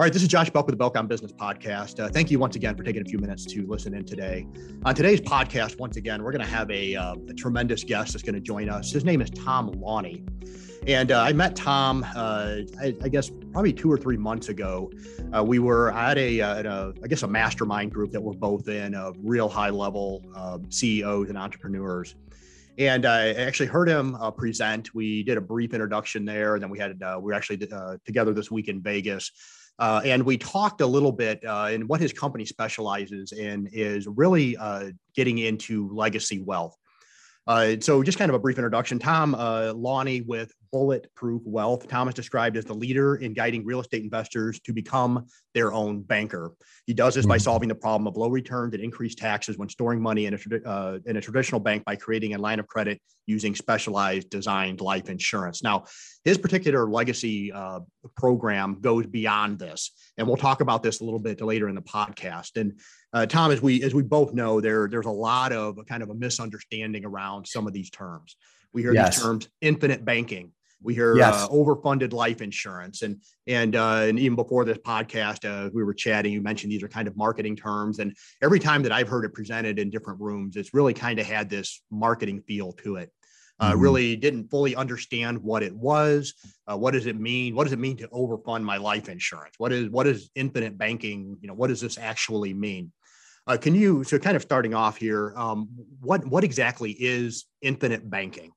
All right, this is Josh Belk with the Belk on Business podcast. Uh, thank you once again for taking a few minutes to listen in today. On today's podcast, once again, we're going to have a, uh, a, tremendous guest that's going to join us. His name is Tom Lawney. And uh, I met Tom, uh, I, I, guess, probably two or three months ago. Uh, we were at a, uh, at a, I guess, a mastermind group that we're both in of real high level um, CEOs and entrepreneurs. And I actually heard him present. We did a brief introduction there. And then we had, we were actually together this week in Vegas uh, and we talked a little bit, uh, and what his company specializes in is really uh, getting into legacy wealth. Uh, so, just kind of a brief introduction. Tom uh, Lawney with Bulletproof Wealth. Thomas described as the leader in guiding real estate investors to become their own banker. He does this by solving the problem of low returns and increased taxes when storing money in a, uh, in a traditional bank by creating a line of credit using specialized designed life insurance. Now, his particular legacy uh, program goes beyond this, and we'll talk about this a little bit later in the podcast. And uh, Tom, as we as we both know, there there's a lot of kind of a misunderstanding around some of these terms. We hear yes. these terms infinite banking, we hear yes. uh, overfunded life insurance, and and uh, and even before this podcast, uh, we were chatting. You mentioned these are kind of marketing terms, and every time that I've heard it presented in different rooms, it's really kind of had this marketing feel to it. Uh, mm-hmm. Really didn't fully understand what it was. Uh, what does it mean? What does it mean to overfund my life insurance? What is what is infinite banking? You know, what does this actually mean? Uh, can you so kind of starting off here? Um, what what exactly is infinite banking?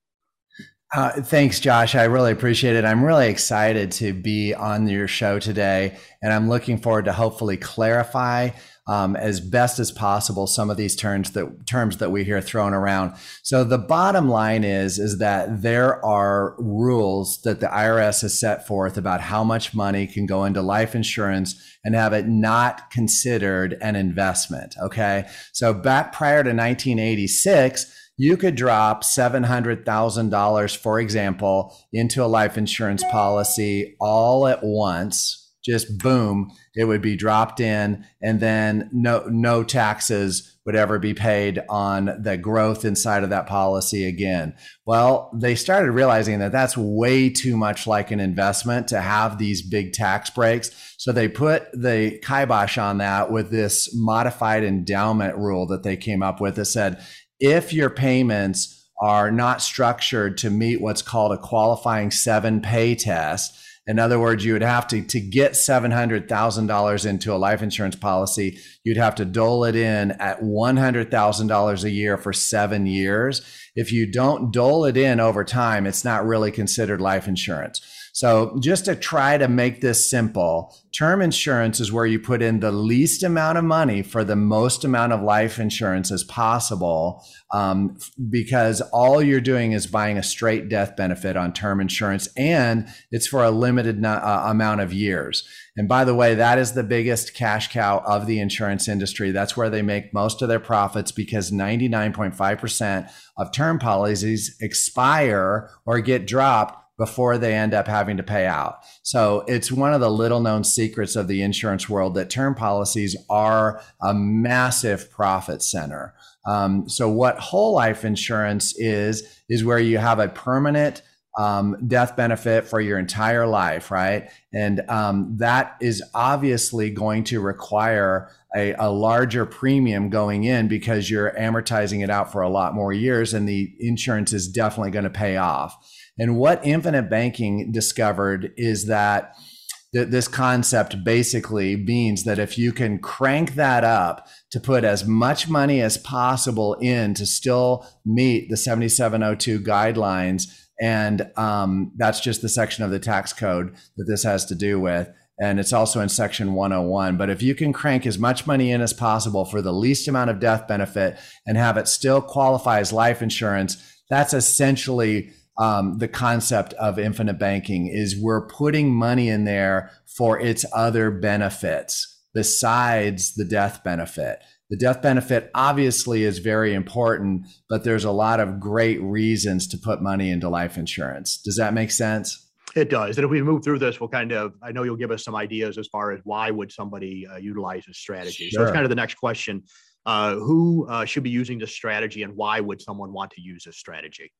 Uh, thanks, Josh. I really appreciate it. I'm really excited to be on your show today, and I'm looking forward to hopefully clarify um, as best as possible some of these terms that terms that we hear thrown around. So the bottom line is is that there are rules that the IRS has set forth about how much money can go into life insurance and have it not considered an investment. Okay, so back prior to 1986 you could drop $700,000, for example, into a life insurance policy all at once. Just boom, it would be dropped in, and then no no taxes would ever be paid on the growth inside of that policy again. Well, they started realizing that that's way too much like an investment to have these big tax breaks. So they put the kibosh on that with this modified endowment rule that they came up with that said if your payments are not structured to meet what's called a qualifying seven pay test, in other words, you would have to, to get $700,000 into a life insurance policy, you'd have to dole it in at $100,000 a year for seven years. If you don't dole it in over time, it's not really considered life insurance. So just to try to make this simple, term insurance is where you put in the least amount of money for the most amount of life insurance as possible, um, because all you're doing is buying a straight death benefit on term insurance, and it's for a limited uh, amount of years. And by the way, that is the biggest cash cow of the insurance industry. That's where they make most of their profits because 99.5% of term policies expire or get dropped before they end up having to pay out. So it's one of the little known secrets of the insurance world that term policies are a massive profit center. Um, so what whole life insurance is, is where you have a permanent um, death benefit for your entire life, right? And um, that is obviously going to require a, a, larger premium going in because you're amortizing it out for a lot more years, and the insurance is definitely going to pay off. And what infinite banking discovered is that th- this concept basically means that if you can crank that up to put as much money as possible in to still meet the 7702 guidelines, and um, that's just the section of the tax code that this has to do with. And it's also in section 101. But if you can crank as much money in as possible for the least amount of death benefit and have it still qualify as life insurance, that's essentially um, the concept of infinite banking is we're putting money in there for its other benefits besides the death benefit. The death benefit obviously is very important, but there's a lot of great reasons to put money into life insurance. Does that make sense? It does. And if we move through this, we'll kind of, I know you'll give us some ideas as far as why would somebody uh, utilize this strategy. Sure. So it's kind of the next question. Uh, who uh, should be using this strategy and why would someone want to use this strategy?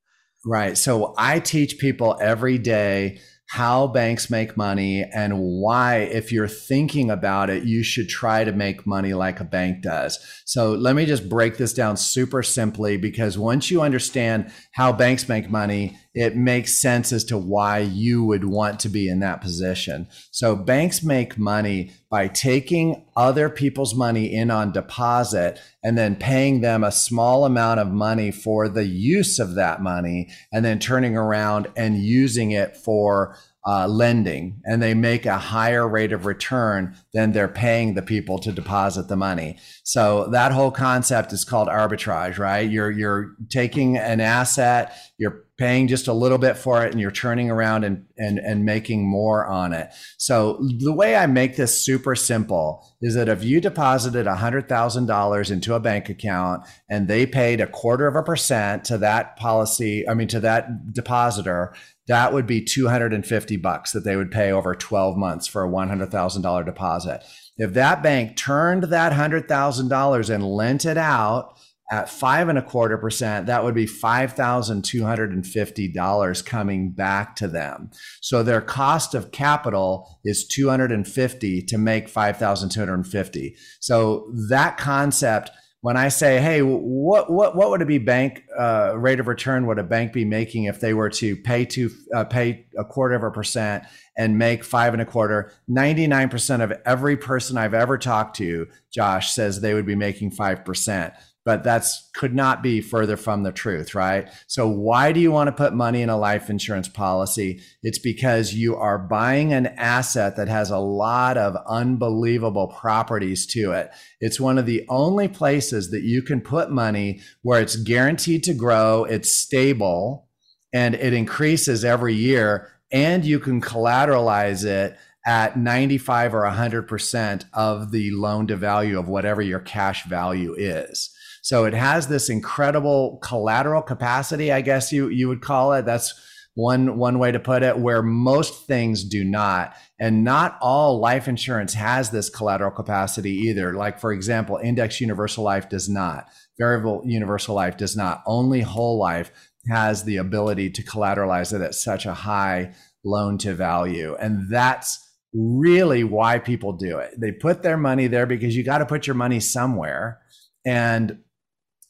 Right. So I teach people every day how banks make money and why, if you're thinking about it, you should try to make money like a bank does. So let me just break this down super simply because once you understand how banks make money, it makes sense as to why you would want to be in that position. So banks make money by taking other people's money in on deposit and then paying them a small amount of money for the use of that money and then turning around and using it for uh, lending and they make a higher rate of return than they're paying the people to deposit the money. So that whole concept is called arbitrage, right? You're you're taking an asset, you're paying just a little bit for it and you're turning around and and and making more on it. So the way I make this super simple is that if you deposited $100,000 into a bank account and they paid a quarter of a percent to that policy, I mean to that depositor, that would be 250 bucks that they would pay over 12 months for a $100,000 deposit. If that bank turned that $100,000 and lent it out at five and a quarter percent, that would be $5,250 coming back to them. So their cost of capital is 250 to make 5,250. So that concept when I say, hey, what what what would it be bank uh, rate of return would a bank be making if they were to pay to uh, pay a quarter of a percent and make five and a quarter? Ninety nine percent of every person I've ever talked to, Josh, says they would be making five percent but that's could not be further from the truth, right? So why do you want to put money in a life insurance policy? It's because you are buying an asset that has a lot of unbelievable properties to it. It's one of the only places that you can put money where it's guaranteed to grow, it's stable, and it increases every year and you can collateralize it at 95 or 100% of the loan to value of whatever your cash value is. So it has this incredible collateral capacity, I guess you you would call it. That's one one way to put it where most things do not. And not all life insurance has this collateral capacity either. Like for example index universal life does not. Variable universal life does not. Only whole life has the ability to collateralize it at such a high loan to value. And that's really why people do it. They put their money there because you got to put your money somewhere. And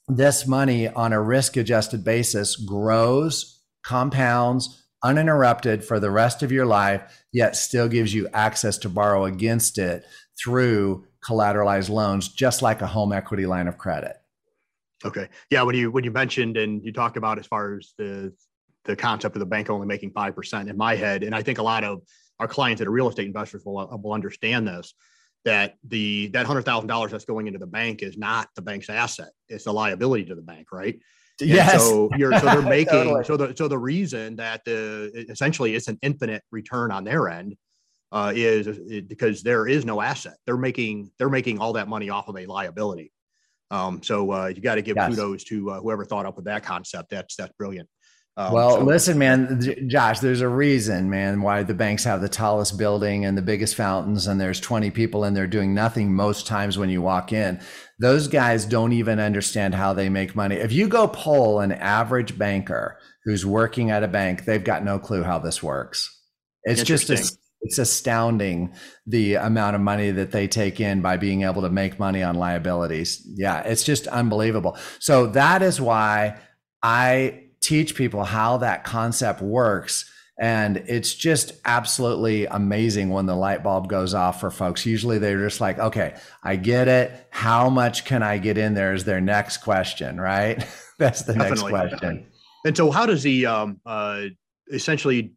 this money on a risk adjusted basis grows, compounds uninterrupted for the rest of your life, yet still gives you access to borrow against it through collateralized loans, just like a home equity line of credit. Okay. Yeah. When you when you mentioned and you talked about as far as the the concept of the bank only making five percent in my head, and I think a lot of our clients that are real estate investors will, will understand this that the that hundred thousand dollars that's going into the bank is not the bank's asset; it's a liability to the bank, right? And yes. So you're so they're making totally. so the so the reason that the essentially it's an infinite return on their end uh, is, is because there is no asset. They're making they're making all that money off of a liability. Um, so uh, you got to give yes. kudos to uh, whoever thought up with that concept. That's that's brilliant. Um, well, so- listen, man, Josh, there's a reason, man, why the banks have the tallest building and the biggest fountains, and there's 20 people in there doing nothing most times when you walk in. Those guys don't even understand how they make money. If you go poll an average banker who's working at a bank, they've got no clue how this works. It's just a, it's astounding the amount of money that they take in by being able to make money on liabilities. Yeah, it's just unbelievable. So that is why I teach people how that concept works. And it's just absolutely amazing when the light bulb goes off for folks. Usually they're just like, okay, I get it. How much can I get in there is their next question, right? That's the Definitely. next question. And so how does the um, uh, essentially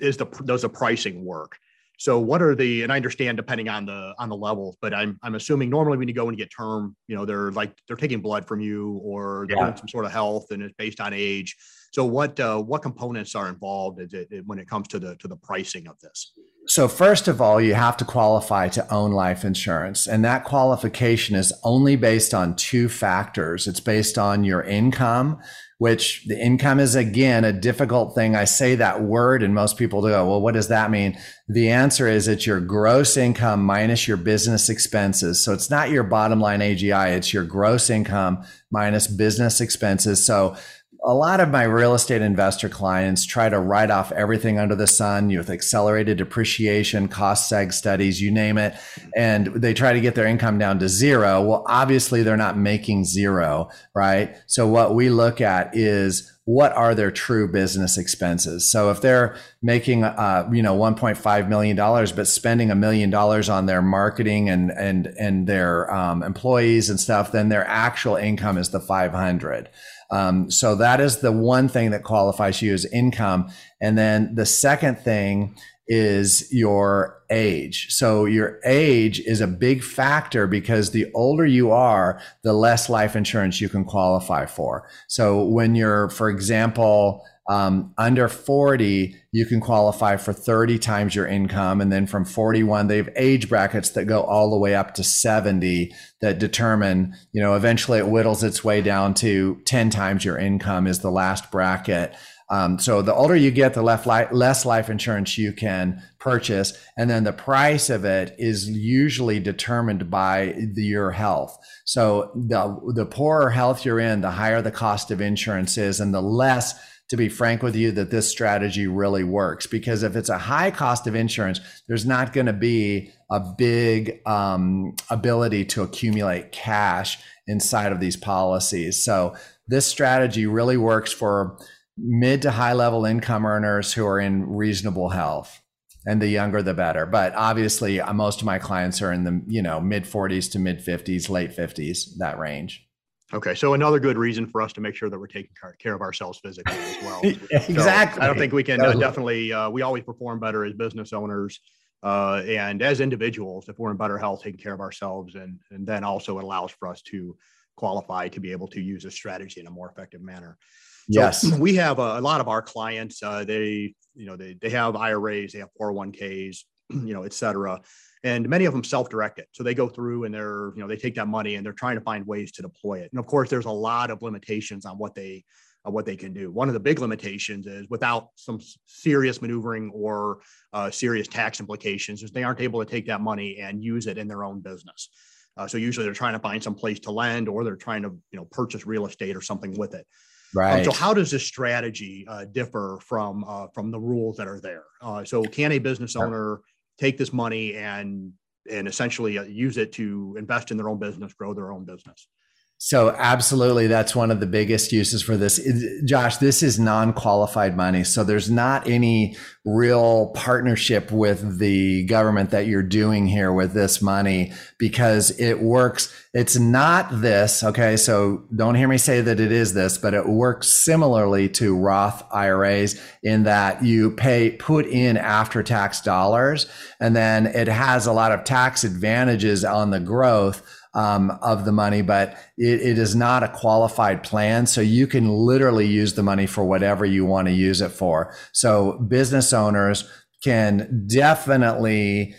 is the does the pricing work? So what are the and I understand depending on the on the level, but I'm I'm assuming normally when you go and you get term, you know, they're like they're taking blood from you or they're yeah. doing some sort of health and it's based on age. So what uh, what components are involved when it comes to the to the pricing of this? So first of all, you have to qualify to own life insurance, and that qualification is only based on two factors. It's based on your income which the income is again a difficult thing. I say that word and most people go, well, what does that mean? The answer is it's your gross income minus your business expenses. So it's not your bottom line AGI, it's your gross income minus business expenses. So a lot of my real estate investor clients try to write off everything under the sun with accelerated depreciation, cost seg studies, you name it. And they try to get their income down to zero. Well, obviously they're not making zero, right? So what we look at is what are their true business expenses? So if they're making, uh, you know, 1.5 million dollars, but spending a million dollars on their marketing and and and their um, employees and stuff, then their actual income is the 500. Um, so that is the one thing that qualifies you as income. And then the second thing is your age. So your age is a big factor because the older you are, the less life insurance you can qualify for. So when you're, for example, um, under 40, you can qualify for 30 times your income. And then from 41, they have age brackets that go all the way up to 70 that determine, you know, eventually it whittles its way down to 10 times your income is the last bracket. Um, so the older you get, the less, li- less life insurance you can purchase, and then the price of it is usually determined by the, your health. So the the poorer health you're in, the higher the cost of insurance is, and the less to be frank with you that this strategy really works. Because if it's a high cost of insurance there's not going to be a big um, ability to accumulate cash inside of these policies. So this strategy really works for mid to high level income earners who are in reasonable health and the younger the better but obviously uh, most of my clients are in the you know mid 40s to mid 50s late 50s that range Okay, so another good reason for us to make sure that we're taking care of ourselves physically as well. exactly. So I don't think we can uh, definitely. Uh, we always perform better as business owners uh, and as individuals if we're in better health, taking care of ourselves, and and then also it allows for us to qualify to be able to use a strategy in a more effective manner. So yes, we have a, a, lot of our clients. Uh, they, you know, they they have IRAs, they have 401ks, you know, et cetera. And many of them self-directed. So they go through and they're, you know, they take that money and they're trying to find ways to deploy it. And of course, there's a lot of limitations on what they uh, what they can do. One of the big limitations is without some serious maneuvering or uh, serious tax implications, is they aren't able to take that money and use it in their own business. Uh, so usually they're trying to find some place to lend or they're trying to you know purchase real estate or something with it. Right. Um, so how does this strategy uh, differ from uh, from the rules that are there? Uh, so can a business owner take this money and and essentially uh, use it to invest in their own business, grow their own business? So absolutely, that's one of the biggest uses for this. Josh, this is non-qualified money. So there's not any real partnership with the government that you're doing here with this money because it works. It's not this. Okay. So don't hear me say that it is this, but it works similarly to Roth IRAs in that you pay, put in after tax dollars, and then it has a lot of tax advantages on the growth um, of the money, but it, it is not a qualified plan. So you can literally use the money for whatever you want to use it for. So business owners can definitely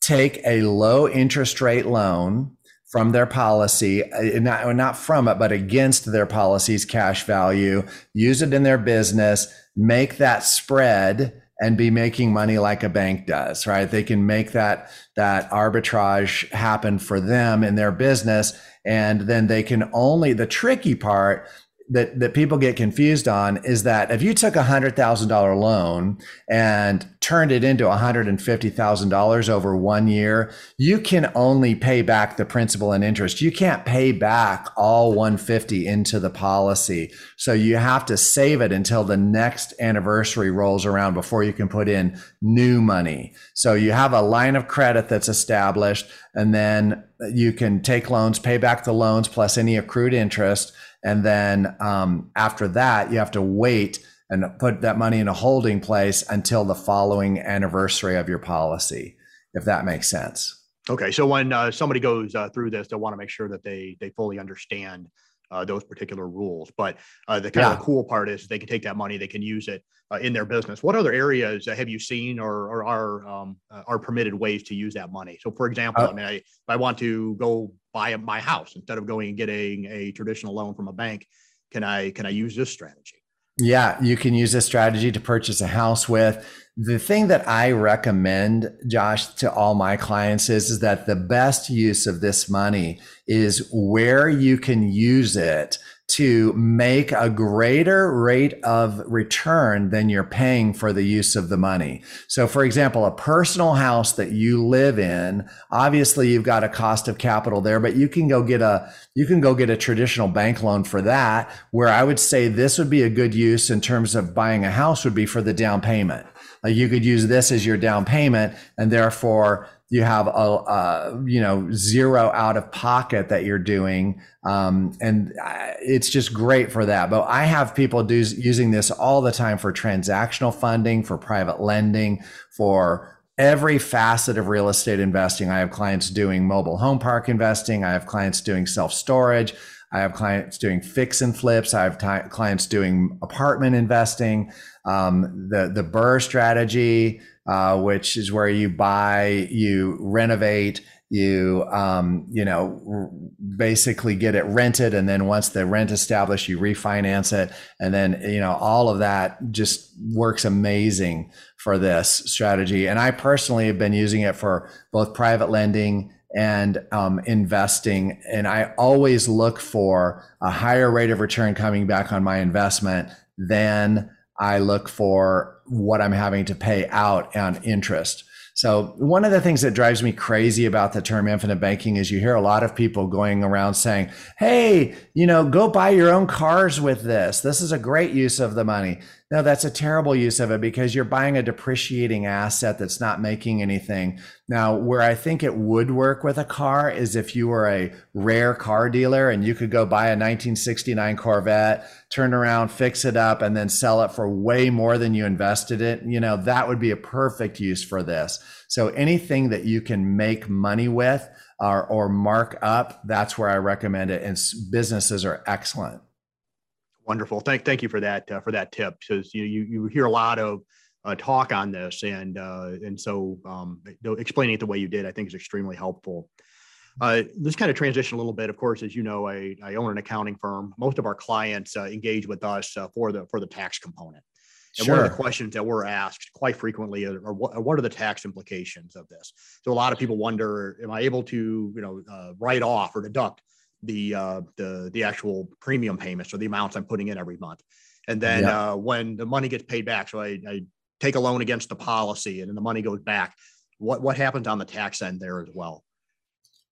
take a low interest rate loan from their policy, uh, not, not from it, but against their policy's cash value, use it in their business, make that spread and be making money like a bank does, right? They can make that that arbitrage happen for them in their business and then they can only the tricky part that that people get confused on is that if you took a hundred thousand dollar loan and turned it into hundred and fifty thousand dollars over one year, you can only pay back the principal and interest. You can't pay back all 150 into the policy. So you have to save it until the next anniversary rolls around before you can put in new money. So you have a line of credit that's established and then you can take loans, pay back the loans plus any accrued interest and then um, after that, you have to wait and put that money in a holding place until the following anniversary of your policy, if that makes sense. Okay, so when uh, somebody goes uh, through this, they want to make sure that they they fully understand uh, those particular rules. But uh, the kind yeah. of the cool part is they can take that money, they can use it uh, in their business. What other areas have you seen or, or are um, uh, are permitted ways to use that money? So, for example, uh, I mean, I, I want to go buy my house instead of going and getting a traditional loan from a bank, can I can I use this strategy? Yeah, you can use this strategy to purchase a house with. The thing that I recommend, Josh, to all my clients is, is that the best use of this money is where you can use it to make a greater rate of return than you're paying for the use of the money. So, for example, a personal house that you live in, obviously you've got a cost of capital there, but you can go get a you can go get a traditional bank loan for that. Where I would say this would be a good use in terms of buying a house would be for the down payment. Like you could use this as your down payment, and therefore you have a, a, you know zero out of pocket that you're doing. Um, and it's just great for that. But i have people do, using this all the time for transactional funding for private lending for every facet of real estate investing. I have clients doing mobile home park investing. I have clients doing self storage I have clients doing fix and flips. I have t- clients doing apartment investing. Um, the the BRRRR strategy, uh, which is where you buy, you renovate, you um, you know basically get it rented, and then once the rent established, you refinance it, and then you know all of that just works amazing for this strategy. And I personally have been using it for both private lending and um, investing. And I always look for a higher rate of return coming back on my investment than I look for what I'm having to pay out on interest. So one of the things that drives me crazy about the term infinite banking is you hear a lot of people going around saying, Hey, you know, go buy your own cars with this. This is a great use of the money. No, that's a terrible use of it because you're buying a depreciating asset that's not making anything. Now, where I think it would work with a car is if you were a rare car dealer and you could go buy a 1969 Corvette, turn around, fix it up, and then sell it for way more than you invested it. You know, that would be a perfect use for this. So anything that you can make money with or, or mark up, that's where I recommend it. And businesses are excellent. Wonderful. Thank thank you for that uh, for that tip because you, you you hear a lot of uh, talk on this and uh, and so um, explaining it the way you did I think is extremely helpful. Uh, this kind of transition a little bit. Of course, as you know, I, I own an accounting firm. Most of our clients uh, engage with us uh, for the for the tax component. And sure. one of the questions that we're asked quite frequently are, are, what, what, are the tax implications of this? So a lot of people wonder, am I able to, you know, uh, write off or deduct the uh, the the actual premium payments or the amounts I'm putting in every month. And then yeah. uh, when the money gets paid back, so I, I take a loan against the policy and then the money goes back. What what happens on the tax end there as well?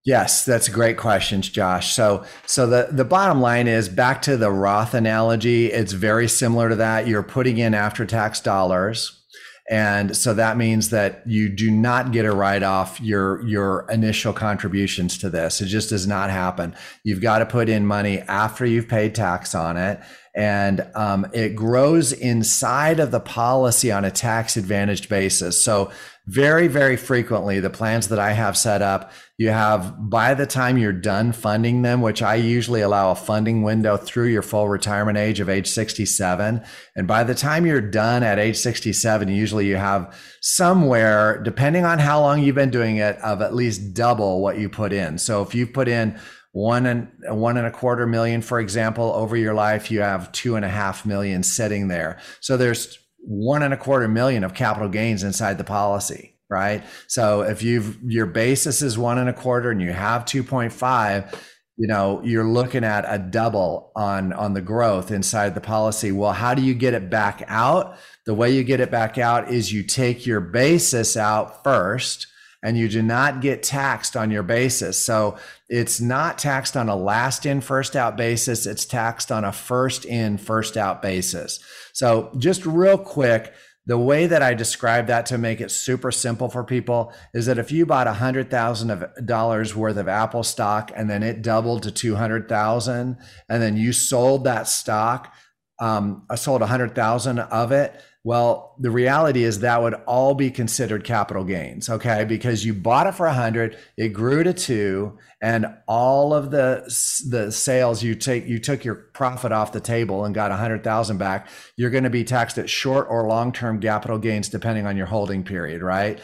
Yes, that's great questions, Josh. So, so the the bottom line is back to the Roth analogy. It's very similar to that. You're putting in after tax dollars and so that means that you do not get a write off your, your initial contributions to this. It just does not happen. You've got to put in money after you've paid tax on it. And um, it grows inside of the policy on a tax advantaged basis. So very, very frequently, the plans that I have set up, you have by the time you're done funding them, which I usually allow a funding window through your full retirement age of age 67. And by the time you're done at age 67, usually you have somewhere, depending on how long you've been doing it, of at least double what you put in. So if you put in one and one and a quarter million, for example, over your life, you have two and a half million sitting there. So there's one and a quarter million of capital gains inside the policy, right? So if you've your basis is one and a quarter and you have 2.5, you know, you're looking at a double on on the growth inside the policy. Well, how do you get it back out? The way you get it back out is you take your basis out first and you do not get taxed on your basis. So it's not taxed on a last in, first out basis. It's taxed on a first in, first out basis. So just real quick, the way that I describe that to make it super simple for people is that if you bought a hundred thousand dollars worth of Apple stock and then it doubled to two hundred thousand, and then you sold that stock, um, I sold a hundred thousand of it well, the reality is that would all be considered capital gains, okay? Because you bought it for 100, it grew to 2, and all of the the sales you take you took your profit off the table and got 100,000 back, you're going to be taxed at short or long-term capital gains depending on your holding period, right?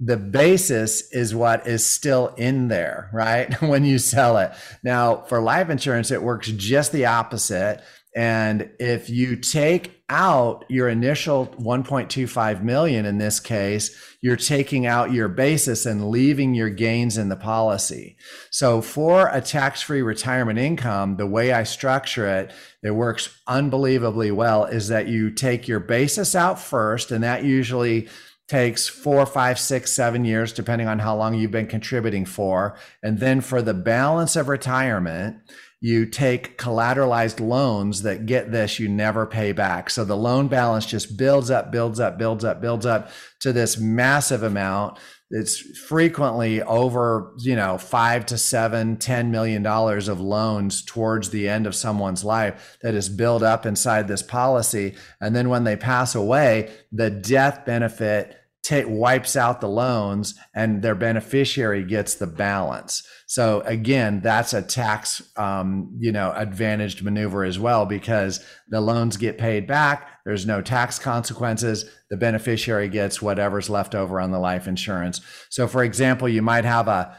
the basis is what is still in there, right? when you sell it. Now, for life insurance, it works just the opposite And if you take out your initial 1.25 million in this case, you're taking out your basis and leaving your gains in the policy. So for a tax-free retirement income, the way I structure it, it works unbelievably well is that you take your basis out first, and that usually takes four, five, six, seven years, depending on how long you've been contributing for. And then for the balance of retirement, you take collateralized loans that get this, you never pay back. So the loan balance just builds up, builds up, builds up, builds up to this massive amount. It's frequently over, you know, five to seven, ten million dollars of loans towards the end of someone's life that is built up inside this policy. And then when they pass away, the death benefit t- wipes out the loans and their beneficiary gets the balance. So again, that's a tax, um, you know, advantaged maneuver as well because the loans get paid back. There's no tax consequences. The beneficiary gets whatever's left over on the life insurance. So, for example, you might have a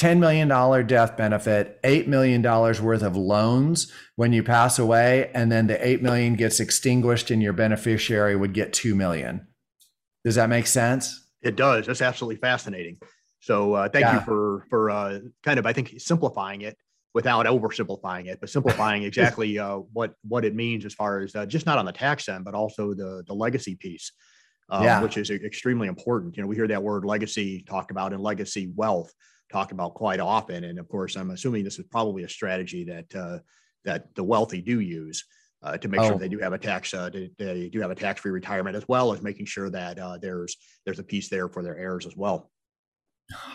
$10 million death benefit, $8 million worth of loans when you pass away, and then the 8 million gets extinguished and your beneficiary would get $2 million. Does that make sense? It does. That's absolutely fascinating. So uh, thank yeah. you for for uh, kind of I think simplifying it without oversimplifying it, but simplifying exactly uh, what what it means as far as uh, just not on the tax end, but also the the legacy piece, um, yeah. which is extremely important. You know, we hear that word legacy talked about and legacy wealth talked about quite often, and of course, I'm assuming this is probably a strategy that uh, that the wealthy do use uh, to make oh. sure they do have a tax uh, they do have a tax free retirement as well as making sure that uh, there's there's a piece there for their heirs as well.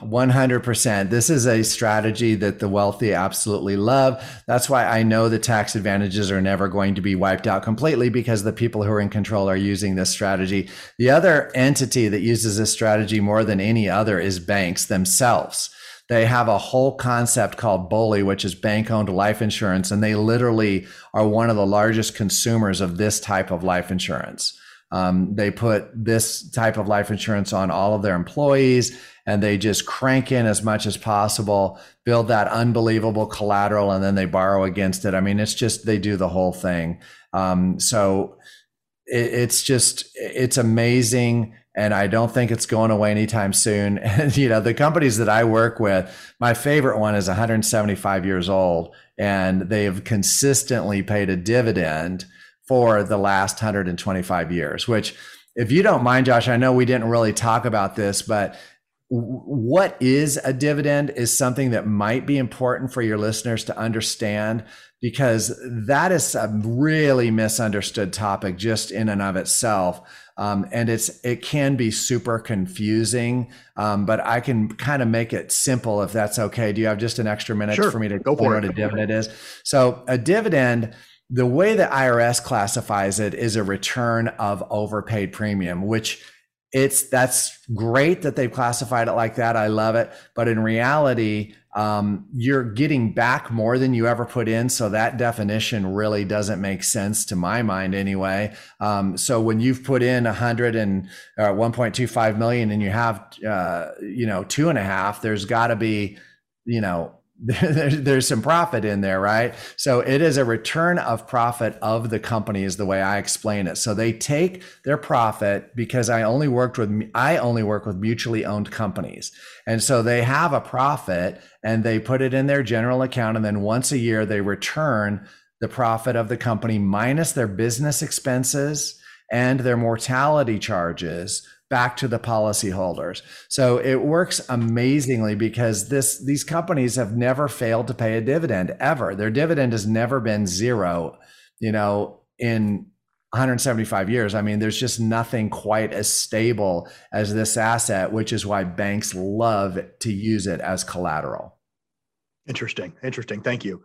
100%. This is a strategy that the wealthy absolutely love. That's why I know the tax advantages are never going to be wiped out completely because the people who are in control are using this strategy. The other entity that uses this strategy more than any other is banks themselves. They have a whole concept called BOLI, which is bank owned life insurance. And they literally are one of the largest consumers of this type of life insurance. Um, they put this type of life insurance on all of their employees and they just crank in as much as possible, build that unbelievable collateral, and then they borrow against it. I mean, it's just, they do the whole thing. Um, so it, it's just, it's amazing and I don't think it's going away anytime soon. And you know, the companies that I work with, my favorite one is 175 years old, and they have consistently paid a dividend for the last 125 years. Which, if you don't mind, Josh, I know we didn't really talk about this, but what is a dividend is something that might be important for your listeners to understand because that is a really misunderstood topic just in and of itself um, and it's it can be super confusing. Um, but I can kind of make it simple if that's okay. Do you have just an extra minute sure. for me to go for what a dividend is? So a dividend. The way the IRS classifies it is a return of overpaid premium, which it's that's great that they've classified it like that. I love it. But in reality, um, you're getting back more than you ever put in. So that definition really doesn't make sense to my mind anyway. Um, so when you've put in a hundred and uh, 1.25 million and you have, uh, you know, two and a half, there's got to be, you know, there's some profit in there, right? So it is a return of profit of the company is the way I explain it. So they take their profit because I only worked with I only work with mutually owned companies. And so they have a profit and they put it in their general account and then once a year they return the profit of the company minus their business expenses and their mortality charges back to the policyholders. So it works amazingly because this these companies have never failed to pay a dividend ever. Their dividend has never been zero, you know, in 175 years. I mean, there's just nothing quite as stable as this asset, which is why banks love to use it as collateral. Interesting. Interesting. Thank you.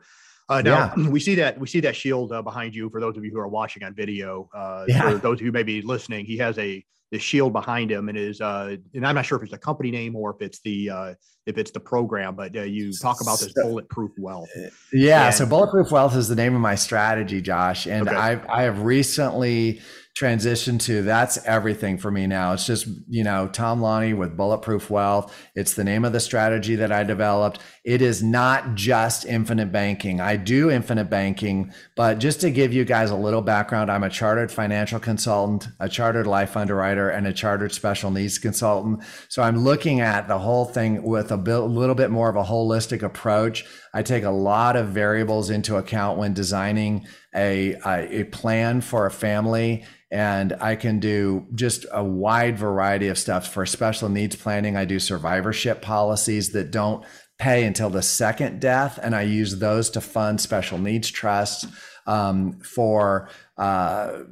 Uh, now yeah. we see that we see that shield uh, behind you. For those of you who are watching on video, uh, yeah. for those who may be listening, he has a the shield behind him and is uh and i'm not sure if it's a company name or if it's the uh if it's the program but uh, you talk about this bulletproof wealth yeah and, so bulletproof wealth is the name of my strategy josh and okay. i i have recently transition to that's everything for me now. It's just, you know, Tom Lonnie with Bulletproof Wealth. It's the name of the strategy that I developed. It is not just infinite banking. I do infinite banking, but just to give you guys a little background, I'm a chartered financial consultant, a chartered life underwriter, and a chartered special needs consultant. So I'm looking at the whole thing with a little bit more of a holistic approach. I take a lot of variables into account when designing a, a, a plan for a family and I can do just a wide variety of stuff for special needs planning. I do survivorship policies that don't pay until the second death, and I use those to fund special needs trusts um, for. Uh,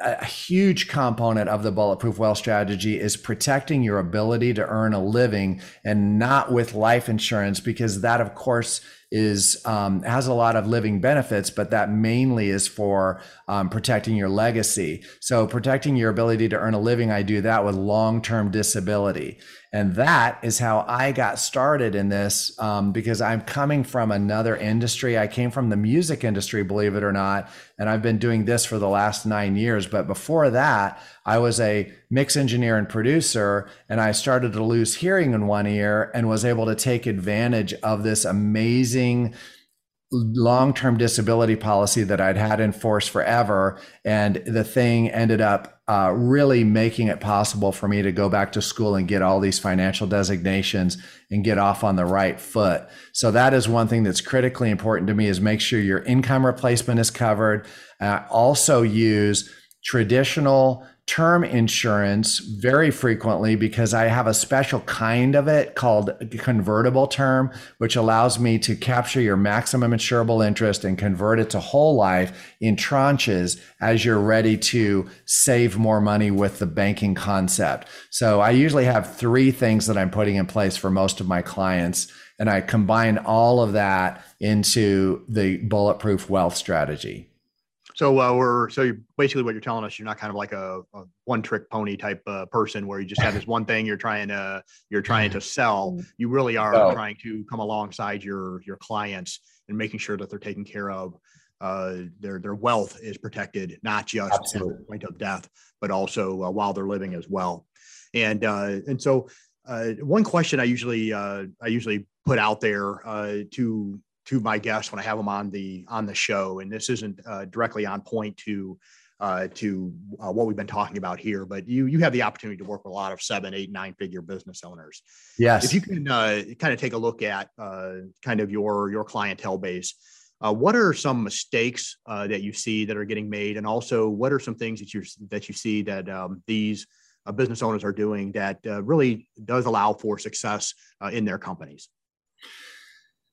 a huge component of the bulletproof wealth strategy is protecting your ability to earn a living and not with life insurance because that of course is um, has a lot of living benefits, but that mainly is for um, protecting your legacy. So protecting your ability to earn a living, I do that with long term disability. And that is how I got started in this um, because I'm coming from another industry. I came from the music industry, believe it or not. And I've been doing this for the last nine years. But before that, I was a mix engineer and producer. And I started to lose hearing in one ear and was able to take advantage of this amazing long-term disability policy that I'd had in force forever, and the thing ended up uh, really making it possible for me to go back to school and get all these financial designations and get off on the right foot. So that is one thing that's critically important to me: is make sure your income replacement is covered. Uh, also use traditional term insurance very frequently because I have a special kind of it called convertible term, which allows me to capture your maximum insurable interest and convert it to whole life in tranches as you're ready to save more money with the banking concept. So I usually have three things that I'm putting in place for most of my clients. And I combine all of that into the bulletproof wealth strategy. So uh, we're so basically what you're telling us, you're not kind of like a, a one trick pony type uh, person where you just have this one thing you're trying to you're trying to sell. Mm. You really are oh. trying to come alongside your your clients and making sure that they're taken care of. Uh, their their wealth is protected, not just Absolutely. at the point of death, but also uh, while they're living as well. And uh, and so uh, one question I usually I usually put out there to to my guests when I have them on the on the show. And this isn't uh, directly on point to uh, to uh, what we've been talking about here, but you you have the opportunity to work with a lot of seven, eight, nine figure business owners. Yes. If you can uh, kind of take a look at uh, kind of your your clientele base. Uh, what are some mistakes that you see that are getting made, and also what are some things that you that you see that um, these business owners are doing that really does allow for success in their companies?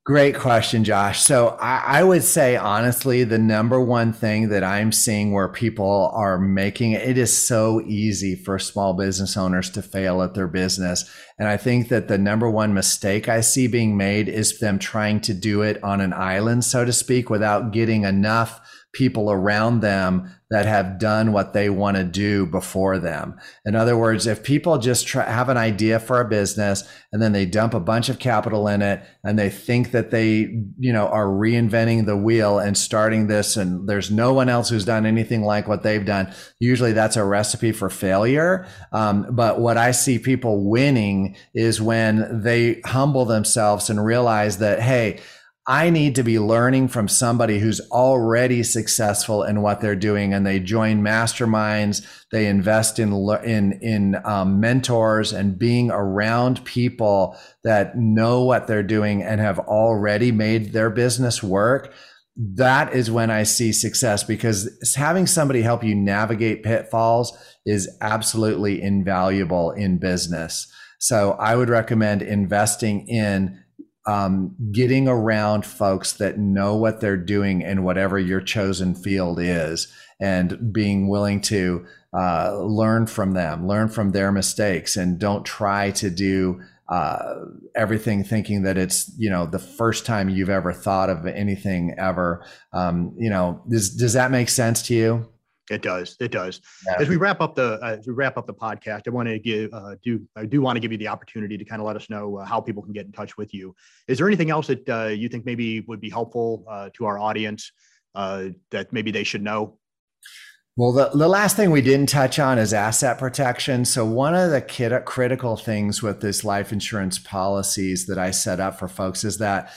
Great question, Josh. So I, I, would say honestly, the number one thing that I'm seeing where people are making it is so easy for small business owners to fail at their business. And I think that the number one mistake I see being made is them trying to do it on an island, so to speak, without getting enough people around them that have done what they want to do before them. In other words, if people just try, have an idea for a business and then they dump a bunch of capital in it and they think that they, you know, are reinventing the wheel and starting this and there's no one else who's done anything like what they've done, usually that's a recipe for failure. Um, but what I see people winning is when they humble themselves and realize that, hey, I need to be learning from somebody who's already successful in what they're doing, and they join masterminds. They invest in in in um, mentors and being around people that know what they're doing and have already made their business work. That is when I see success because having somebody help you navigate pitfalls is absolutely invaluable in business. So I would recommend investing in um, getting around folks that know what they're doing in whatever your chosen field is and being willing to uh, learn from them, learn from their mistakes, and don't try to do uh, everything thinking that it's you know the first time you've ever thought of anything ever. Um, you know, does does that make sense to you? It does. It does. Yeah. As we wrap up the uh, as we wrap up the podcast, I want to give uh, do I do want to give you the opportunity to kind of let us know uh, how people can get in touch with you. Is there anything else that uh, you think maybe would be helpful uh, to our audience uh, that maybe they should know? Well, the, the last thing we didn't touch on is asset protection. So, one of the critical things with this life insurance policies that I set up for folks is that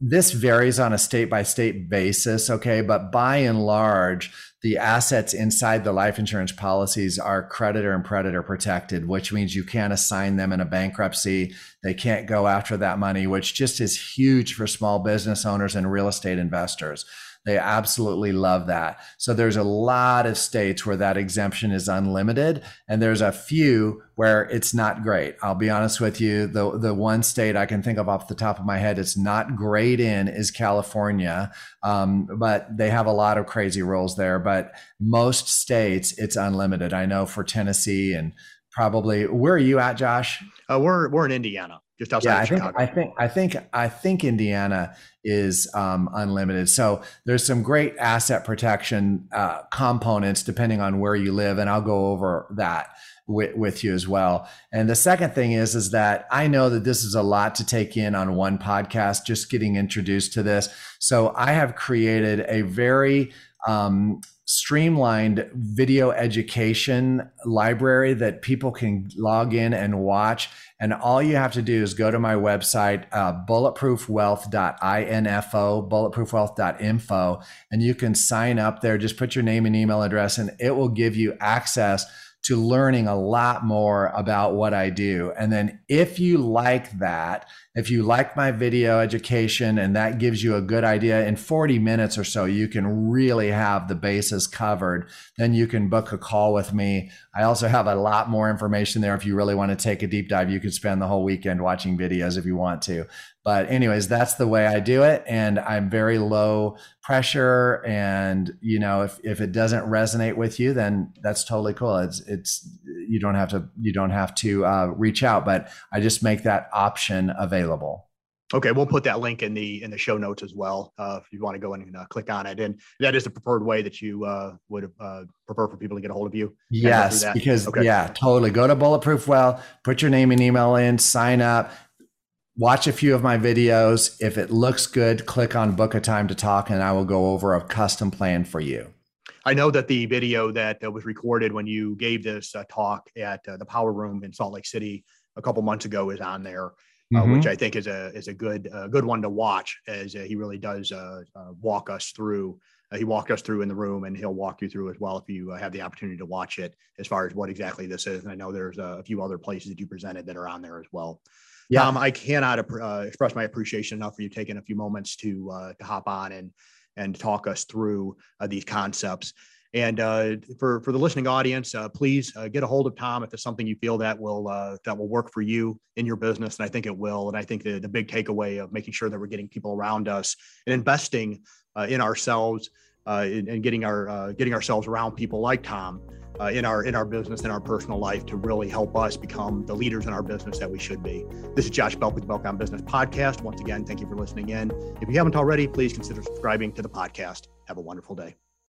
this varies on a state by state basis. Okay. But by and large, the assets inside the life insurance policies are creditor and predator protected, which means you can't assign them in a bankruptcy. They can't go after that money, which just is huge for small business owners and real estate investors. They absolutely love that. So there's a lot of states where that exemption is unlimited, and there's a few where it's not great. I'll be honest with you. The the one state I can think of off the top of my head it's not great in is California, um, but they have a lot of crazy rules there. But most states it's unlimited. I know for Tennessee and probably where are you at, Josh? Uh, we're we're in Indiana just outside yeah, I Chicago. Think, I think I think I think Indiana is um, unlimited. So there's some great asset protection uh, components depending on where you live, and I'll go over that with, with you as well. And the second thing is is that I know that this is a lot to take in on one podcast. Just getting introduced to this, so I have created a very um, streamlined video education library that people can log in and watch. And all you have to do is go to my website, uh, bulletproofwealth.info, bulletproofwealth.info, and you can sign up there. Just put your name and email address, and it will give you access to learning a lot more about what I do. And then if you like that, if you like my video education and that gives you a good idea in 40 minutes or so, you can really have the bases covered. Then you can book a call with me. I also have a lot more information there. If you really want to take a deep dive, you could spend the whole weekend watching videos if you want to. But anyways, that's the way I do it. And I'm very low pressure. And, you know, if, if it doesn't resonate with you, then that's totally cool. It's, it's, you don't have to, you don't have to uh, reach out, but I just make that option available. Okay, we'll put that link in the in the show notes as well uh, if you want to go in and uh, click on it. And that is the preferred way that you uh, would uh, prefer for people to get a hold of you. Yes, because okay. yeah, totally. Go to Bulletproof Wealth, put your name and email in, sign up, watch a few of my videos. If it looks good, click on book a time to talk and I will go over a custom plan for you. I know that the video that was recorded when you gave this uh, talk at uh, the Power Room in Salt Lake City a couple months ago is on there, uh, mm-hmm. which I think is a is a good uh, good one to watch as uh, he really does uh, walk us through. he walked us through in the room, and he'll walk you through as well if you have the opportunity to watch it. As far as what exactly this is, and I know there's a few other places that you presented that are on there as well. Yeah. Um, I cannot uh, express my appreciation enough for you taking a few moments to uh, to hop on and and talk us through uh, these concepts. And uh, for for the listening audience, uh, please uh, get a hold of Tom if it's something you feel that will that will work for you in your business, and I think it will. And I think the the big takeaway of making sure that we're getting people around us and investing in ourselves and getting our getting ourselves around people like Tom uh, in our in our business in our personal life to really help us become the leaders in our business that we should be. This is Josh Belk with the Belk on Business podcast. Once again, thank you for listening in. If you haven't already, please consider subscribing to the podcast. Have a wonderful day.